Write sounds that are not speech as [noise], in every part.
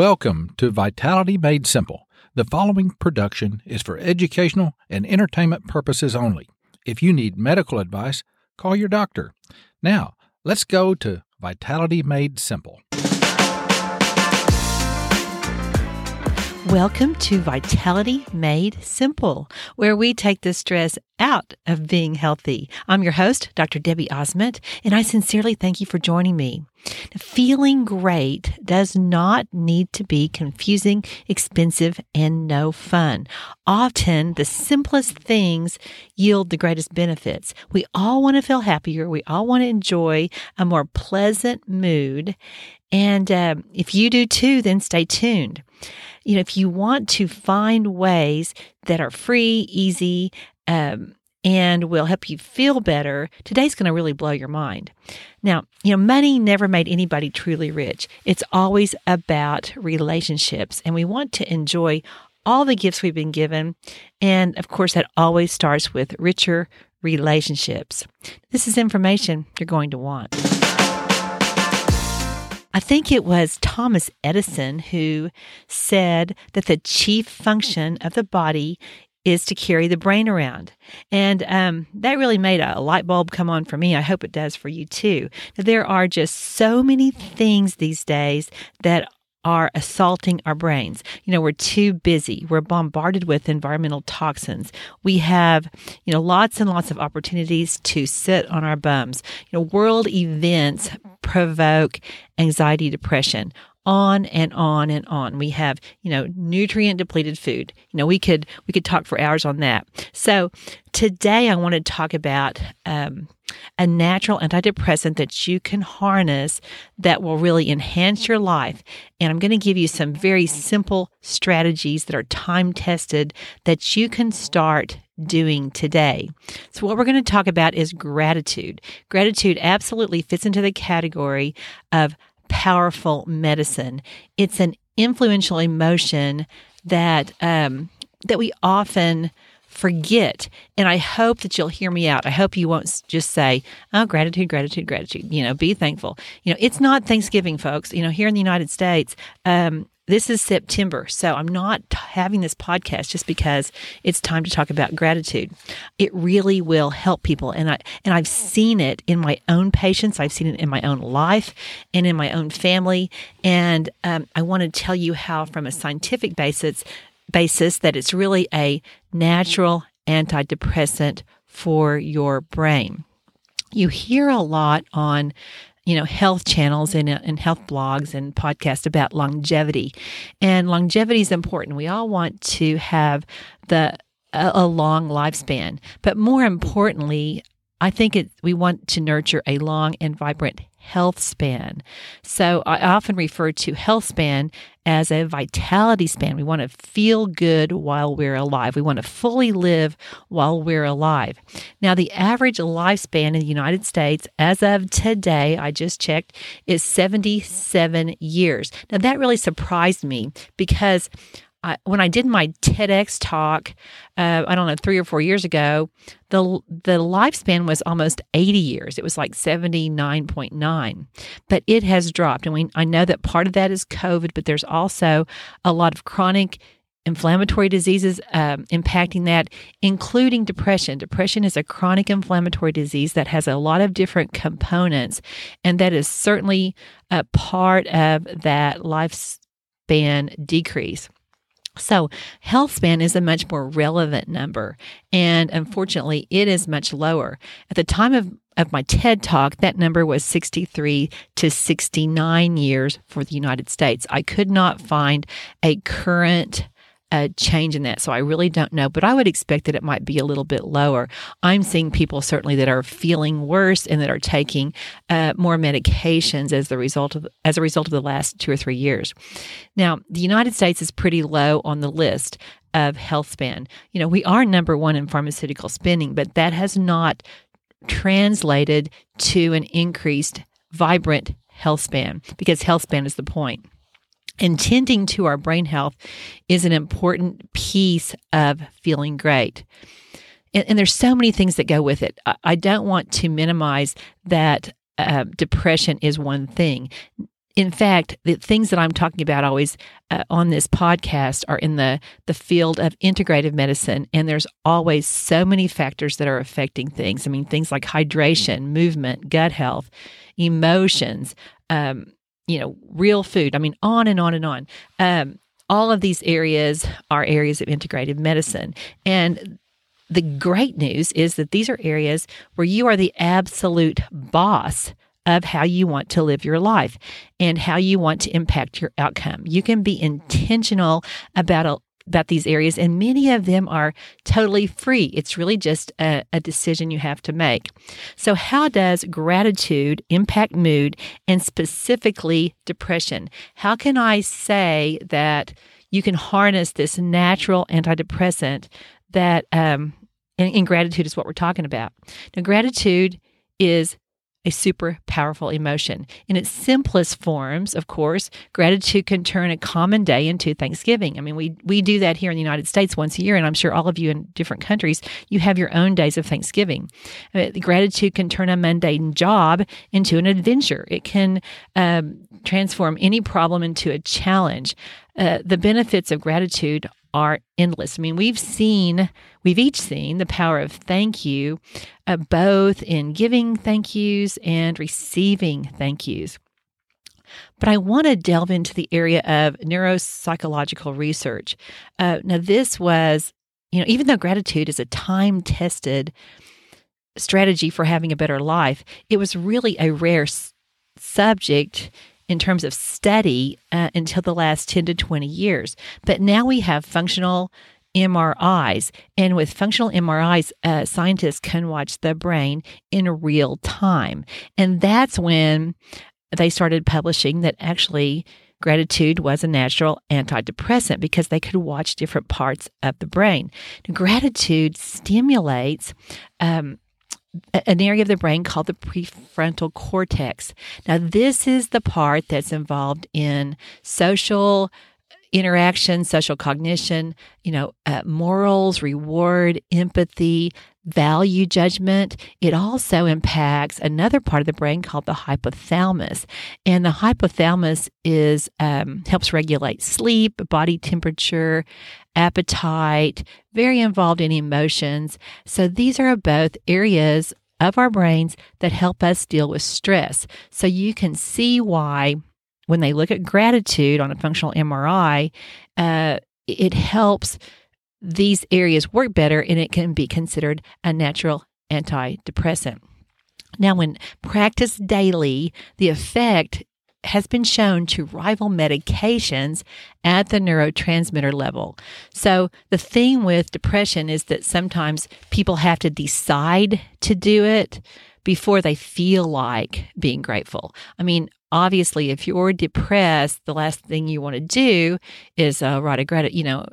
Welcome to Vitality Made Simple. The following production is for educational and entertainment purposes only. If you need medical advice, call your doctor. Now, let's go to Vitality Made Simple. Welcome to Vitality Made Simple, where we take the stress out of being healthy. I'm your host, Dr. Debbie Osment, and I sincerely thank you for joining me. Feeling great does not need to be confusing, expensive, and no fun. Often, the simplest things yield the greatest benefits. We all want to feel happier. We all want to enjoy a more pleasant mood. And uh, if you do too, then stay tuned you know, if you want to find ways that are free, easy, um, and will help you feel better, today's going to really blow your mind. Now, you know, money never made anybody truly rich. It's always about relationships, and we want to enjoy all the gifts we've been given. And of course, that always starts with richer relationships. This is information you're going to want. I think it was Thomas Edison who said that the chief function of the body is to carry the brain around. And um, that really made a light bulb come on for me. I hope it does for you too. There are just so many things these days that are assaulting our brains. You know, we're too busy. We're bombarded with environmental toxins. We have, you know, lots and lots of opportunities to sit on our bums. You know, world events provoke anxiety, depression on and on and on. We have, you know, nutrient depleted food. You know, we could we could talk for hours on that. So today I want to talk about um, a natural antidepressant that you can harness that will really enhance your life. And I'm going to give you some very simple strategies that are time tested that you can start doing today. So, what we're going to talk about is gratitude. Gratitude absolutely fits into the category of powerful medicine. It's an influential emotion that um, that we often forget. And I hope that you'll hear me out. I hope you won't just say, oh, gratitude, gratitude, gratitude. You know, be thankful. You know, it's not Thanksgiving, folks. You know, here in the United States, um, this is September, so I'm not having this podcast just because it's time to talk about gratitude. It really will help people, and I and I've seen it in my own patients. I've seen it in my own life and in my own family. And um, I want to tell you how, from a scientific basis, basis, that it's really a natural antidepressant for your brain. You hear a lot on you know, health channels and, and health blogs and podcasts about longevity. And longevity is important. We all want to have the a, long lifespan, but more importantly, I think it, we want to nurture a long and vibrant health span. So I often refer to health span as a vitality span. We want to feel good while we're alive. We want to fully live while we're alive. Now, the average lifespan in the United States as of today, I just checked, is 77 years. Now, that really surprised me because I, when I did my TEDx talk, uh, I don't know, three or four years ago, the the lifespan was almost 80 years. It was like 79.9, but it has dropped. And we, I know that part of that is COVID, but there's also a lot of chronic inflammatory diseases um, impacting that, including depression. Depression is a chronic inflammatory disease that has a lot of different components, and that is certainly a part of that lifespan decrease. So, health span is a much more relevant number, and unfortunately, it is much lower. At the time of, of my TED talk, that number was 63 to 69 years for the United States. I could not find a current a change in that. So I really don't know, but I would expect that it might be a little bit lower. I'm seeing people certainly that are feeling worse and that are taking uh, more medications as the result of as a result of the last two or three years. Now, the United States is pretty low on the list of health span. You know, we are number one in pharmaceutical spending, but that has not translated to an increased vibrant health span because health span is the point. And tending to our brain health is an important piece of feeling great. And, and there's so many things that go with it. I, I don't want to minimize that uh, depression is one thing. in fact, the things that I'm talking about always uh, on this podcast are in the the field of integrative medicine, and there's always so many factors that are affecting things. I mean, things like hydration, movement, gut health, emotions, um, you know, real food. I mean, on and on and on. Um, all of these areas are areas of integrative medicine, and the great news is that these are areas where you are the absolute boss of how you want to live your life and how you want to impact your outcome. You can be intentional about about these areas, and many of them are totally free. It's really just a, a, decision you have to make. So, how does gratitude impact mood and specifically depression? How can I say that you can harness this natural antidepressant that, um, and, and gratitude is what we're talking about? Now, gratitude is a super powerful emotion. In its simplest forms, of course, gratitude can turn a common day into Thanksgiving. I mean, we we do that here in the United States once a year, and I'm sure all of you in different countries, you have your own days of Thanksgiving. Uh, gratitude can turn a mundane job into an adventure. It can um, transform any problem into a challenge. Uh, the benefits of gratitude are endless. I mean, we've seen, we've each seen the power of thank you, uh, both in giving thank yous and receiving thank yous. But I want to delve into the area of neuropsychological research. Uh, now, this was, you know, even though gratitude is a time tested strategy for having a better life, it was really a rare s- subject in terms of study uh, until the last 10 to 20 years. But now we have functional MRIs. And with functional MRIs, uh, scientists can watch the brain in real time. And that's when they started publishing that actually gratitude was a natural antidepressant because they could watch different parts of the brain. Gratitude stimulates um, an area of the brain called the prefrontal cortex. Now, this is the part that's involved in social interaction, social cognition, you know, uh, morals, reward, empathy, value judgment. It also impacts another part of the brain called the hypothalamus, and the hypothalamus is um, helps regulate sleep, body temperature, appetite. Very involved in emotions. So these are both areas of our brains that help us deal with stress. So you can see why when they look at gratitude on a functional MRI, uh, it helps these areas work better and it can be considered a natural antidepressant. Now, when practiced daily, the effect has been shown to rival medications at the neurotransmitter level. So, the thing with depression is that sometimes people have to decide to do it before they feel like being grateful. I mean, obviously, if you're depressed, the last thing you want to do is uh, write a gratitude, you know,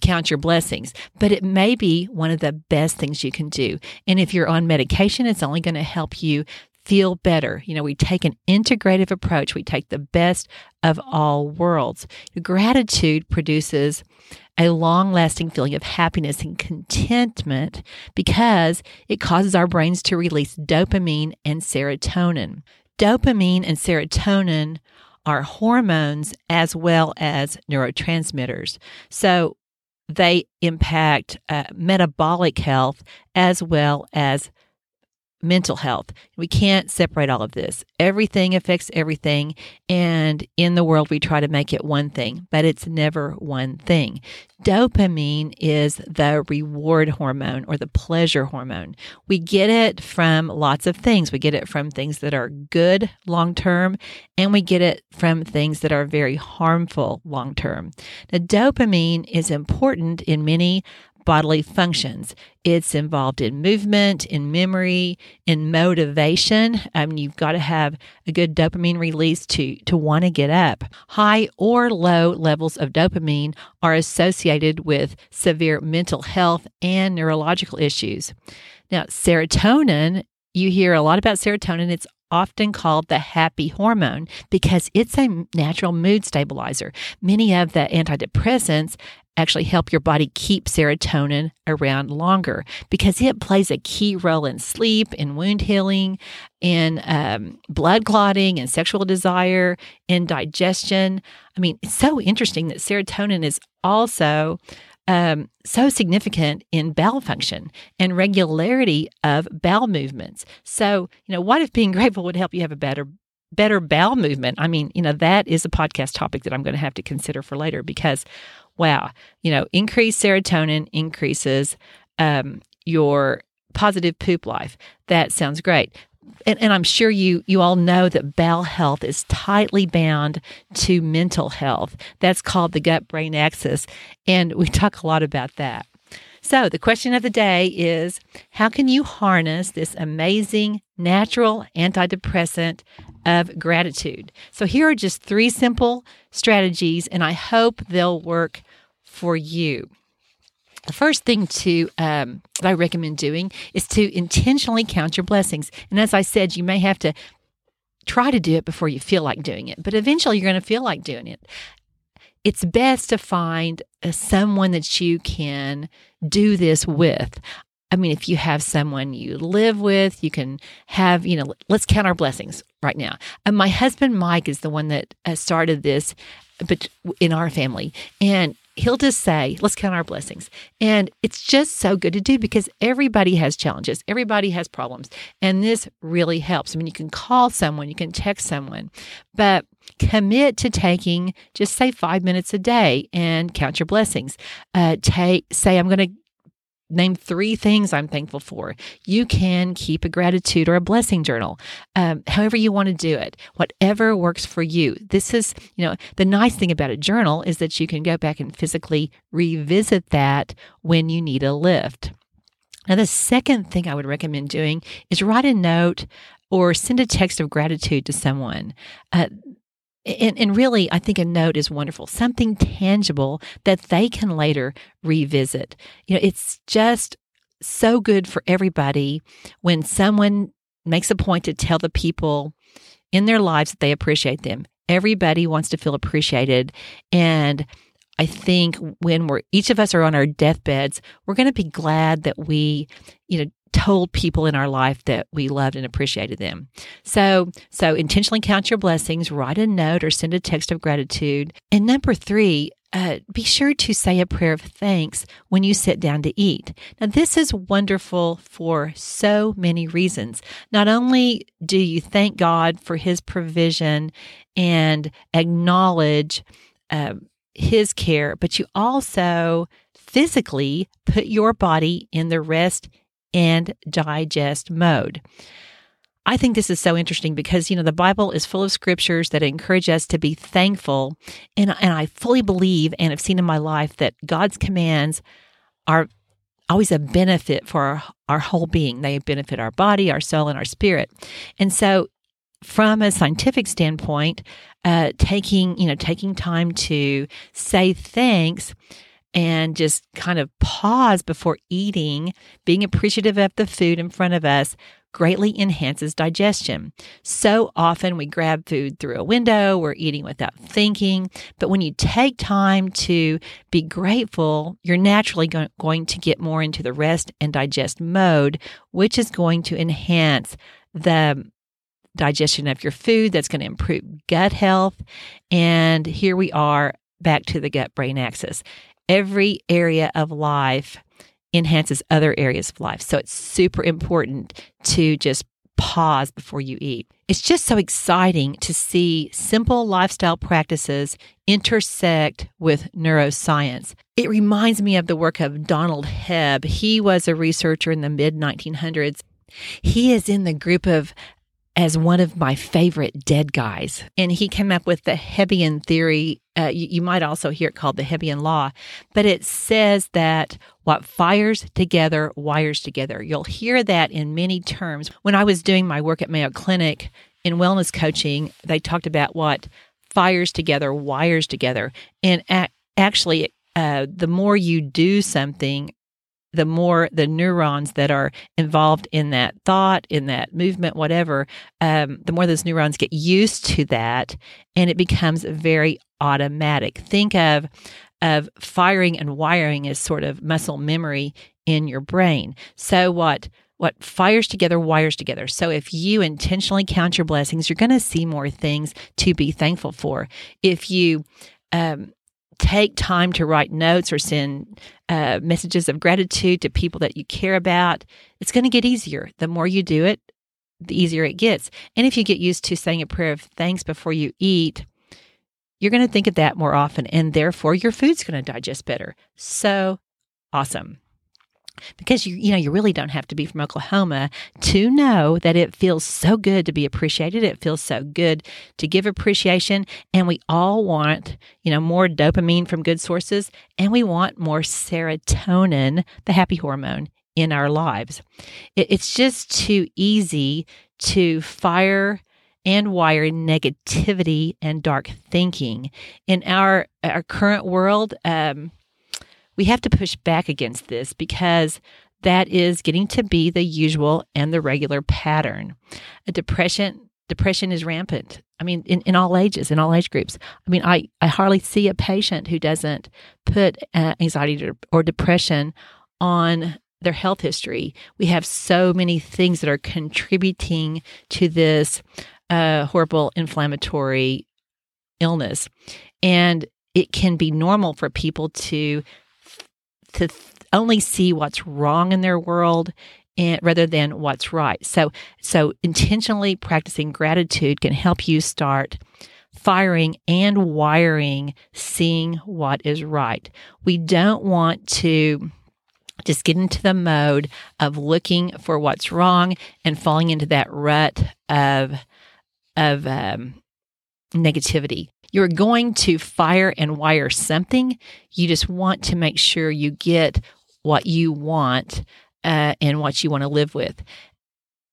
count your blessings, but it may be one of the best things you can do. And if you're on medication, it's only going to help you feel better. You know, we take an integrative approach, we take the best of all worlds. Gratitude produces a long lasting feeling of happiness and contentment because it causes our brains to release dopamine and serotonin. Dopamine and serotonin are hormones as well as neurotransmitters. So they impact uh, metabolic health as well as mental health. We can't separate all of this. Everything affects everything. And in the world, we try to make it one thing, but it's never one thing. Dopamine is the reward hormone or the pleasure hormone. We get it from lots of things. We get it from things that are good long term, and we get it from things that are very harmful long term. Now, dopamine is important in many bodily functions. It's involved in movement, in memory, in motivation. Um, you've got to have a good dopamine release to, to want to get up. High or low levels of dopamine are associated with severe mental health and neurological issues. Now, serotonin, you hear a lot about serotonin. It's often called the happy hormone because it's a natural mood stabilizer. Many of the antidepressants actually help your body keep serotonin around longer because it plays a key role in sleep, in wound healing, in um, blood clotting, and sexual desire, in digestion. I mean, it's so interesting that serotonin is also um, so significant in bowel function and regularity of bowel movements. So, you know, what if being grateful would help you have a better better bowel movement? I mean, you know, that is a podcast topic that I'm going to have to consider for later because, wow, you know, increased serotonin increases um, your positive poop life. That sounds great and, and I'm sure you you all know that bowel health is tightly bound to mental health. That's called the gut brain axis, and we [laughs] talk a lot about that. So, the question of the day is how can you harness this amazing natural antidepressant of gratitude? So, here are just three simple strategies, and I hope they'll work for you the first thing to um, that I recommend doing is to intentionally count your blessings. And as I said, you may have to try to do it before you feel like doing it, but eventually you're going to feel like doing it. It's best to find uh, someone that you can do this with. I mean, if you have someone you live with, you can have, you know, let's count our blessings right now. And my husband, Mike, is the one that uh, started this but in our family. And he'll just say, let's count our blessings. And it's just so good to do because everybody has challenges, everybody has problems. And this really helps. I mean, you can call someone, you can text someone, but commit to taking just say five minutes a day and count your blessings. Uh, take, say, I'm going to name three things I'm thankful for. You can keep a gratitude or a blessing journal, um, however you want to do it, whatever works for you. This is, you know, the nice thing about a journal is that you can go back and physically revisit that when you need a lift. Now, the second thing I would recommend doing is write a note or send a text of gratitude to someone. Uh, and, and really, I think a note is wonderful, something tangible that they can later revisit. You know, it's just so good for everybody when someone makes a point to tell the people in their lives that they appreciate them. Everybody wants to feel appreciated. And I think when we're each of us are on our deathbeds, we're going to be glad that we, you know, told people in our life that we loved and appreciated them. So, so intentionally count your blessings, write a note or send a text of gratitude. And number three, uh, be sure to say a prayer of thanks when you sit down to eat. Now, this is wonderful for so many reasons. Not only do you thank God for His provision and acknowledge uh, His care, but you also physically put your body in the rest and digest mode. I think this is so interesting because, you know, the Bible is full of scriptures that encourage us to be thankful. And, and I fully believe and have seen in my life that God's commands are always a benefit for our, our whole being. They benefit our body, our soul, and our spirit. And so, from a scientific standpoint, uh, taking, you know, taking time to say thanks and just kind of pause before eating, being appreciative of the food in front of us greatly enhances digestion. So often we grab food through a window, we're eating without thinking. But when you take time to be grateful, you're naturally going to get more into the rest and digest mode, which is going to enhance the digestion of your food. That's going to improve gut health. And here we are back to the gut brain axis every area of life enhances other areas of life. So it's super important to just pause before you eat. It's just so exciting to see simple lifestyle practices intersect with neuroscience. It reminds me of the work of Donald Hebb. He was a researcher in the mid 1900s. He is in the group of as one of my favorite dead guys. And he came up with the Hebbian theory. Uh, you, you, might also hear it called the Hebbian law, but it says that what fires together wires together. You'll hear that in many terms. When I was doing my work at Mayo Clinic in wellness coaching, they talked about what fires together wires together. And a- actually, uh, the more you do something the more the neurons that are involved in that thought, in that movement, whatever, um, the more those neurons get used to that and it becomes very automatic. Think of of firing and wiring is sort of muscle memory in your brain. So what what fires together wires together. So if you intentionally count your blessings, you're going to see more things to be thankful for. If you um, take time to write notes or send uh, messages of gratitude to people that you care about, it's going to get easier. The more you do it, the easier it gets. And if you get used to saying a prayer of thanks before you eat, you're going to think of that more often, and therefore your food's going to digest better. So awesome because you you know you really don't have to be from Oklahoma to know that it feels so good to be appreciated. It feels so good to give appreciation. And we all want you know more dopamine from good sources. And we want more serotonin the happy hormone in our lives. It, it's just too easy to fire and wire negativity and dark thinking. In our our current world um, we have to push back against this because that is getting to be the usual and the regular pattern. A depression depression is rampant. I mean, in, in all ages, in all age groups. I mean, I, I hardly see a patient who doesn't put uh, anxiety or depression on their health history. We have so many things that are contributing to this uh, horrible inflammatory illness. And it can be normal for people to to th- only see what's wrong in their world and rather than what's right. So so intentionally practicing gratitude can help you start firing and wiring seeing what is right. We don't want to just get into the mode of looking for what's wrong and falling into that rut of of um, negativity you're going to fire and wire something. You just want to make sure you get what you want uh, and what you want to live with.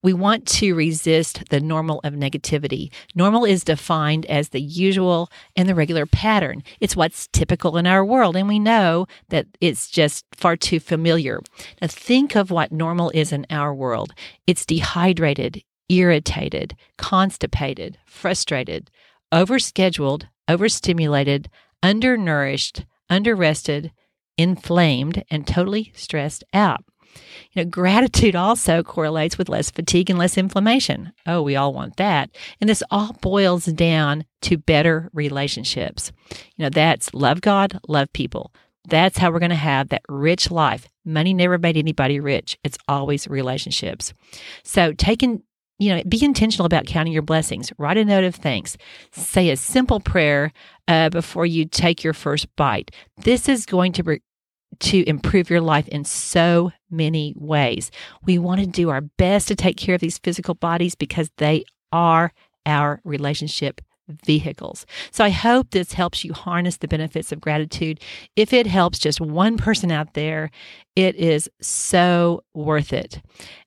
We want to resist the normal of negativity. Normal is defined as the usual and the regular pattern. It's what's typical in our world, and we know that it's just far too familiar. Now, think of what normal is in our world it's dehydrated, irritated, constipated, frustrated, overscheduled, overstimulated, undernourished, underrested, inflamed, and totally stressed out. You know, gratitude also correlates with less fatigue and less inflammation. Oh, we all want that. And this all boils down to better relationships. You know, that's love God, love people. That's how we're going to have that rich life. Money never made anybody rich. It's always relationships. So, taking you know, be intentional about counting your blessings. Write a note of thanks. Say a simple prayer uh, before you take your first bite. This is going to to improve your life in so many ways. We want to do our best to take care of these physical bodies because they are our relationship vehicles. So I hope this helps you harness the benefits of gratitude. If it helps just one person out there, it is so worth it.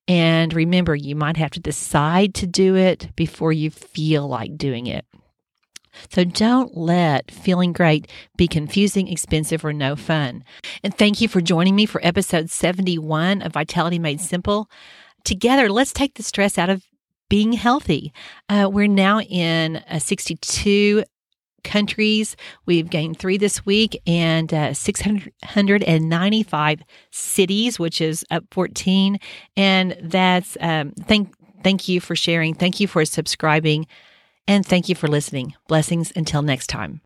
And remember, you might have to decide to do it before you feel like doing it. So don't let feeling great be confusing, expensive, or no fun. And thank you for joining me for episode 71 of Vitality Made Simple. Together, let's take the stress out of being healthy. Uh, we're now in uh, 62 countries. We've gained three this week and uh, 695 cities, which is up 14. And that's um, thank thank you for sharing. Thank you for subscribing. And thank you for listening. Blessings until next time.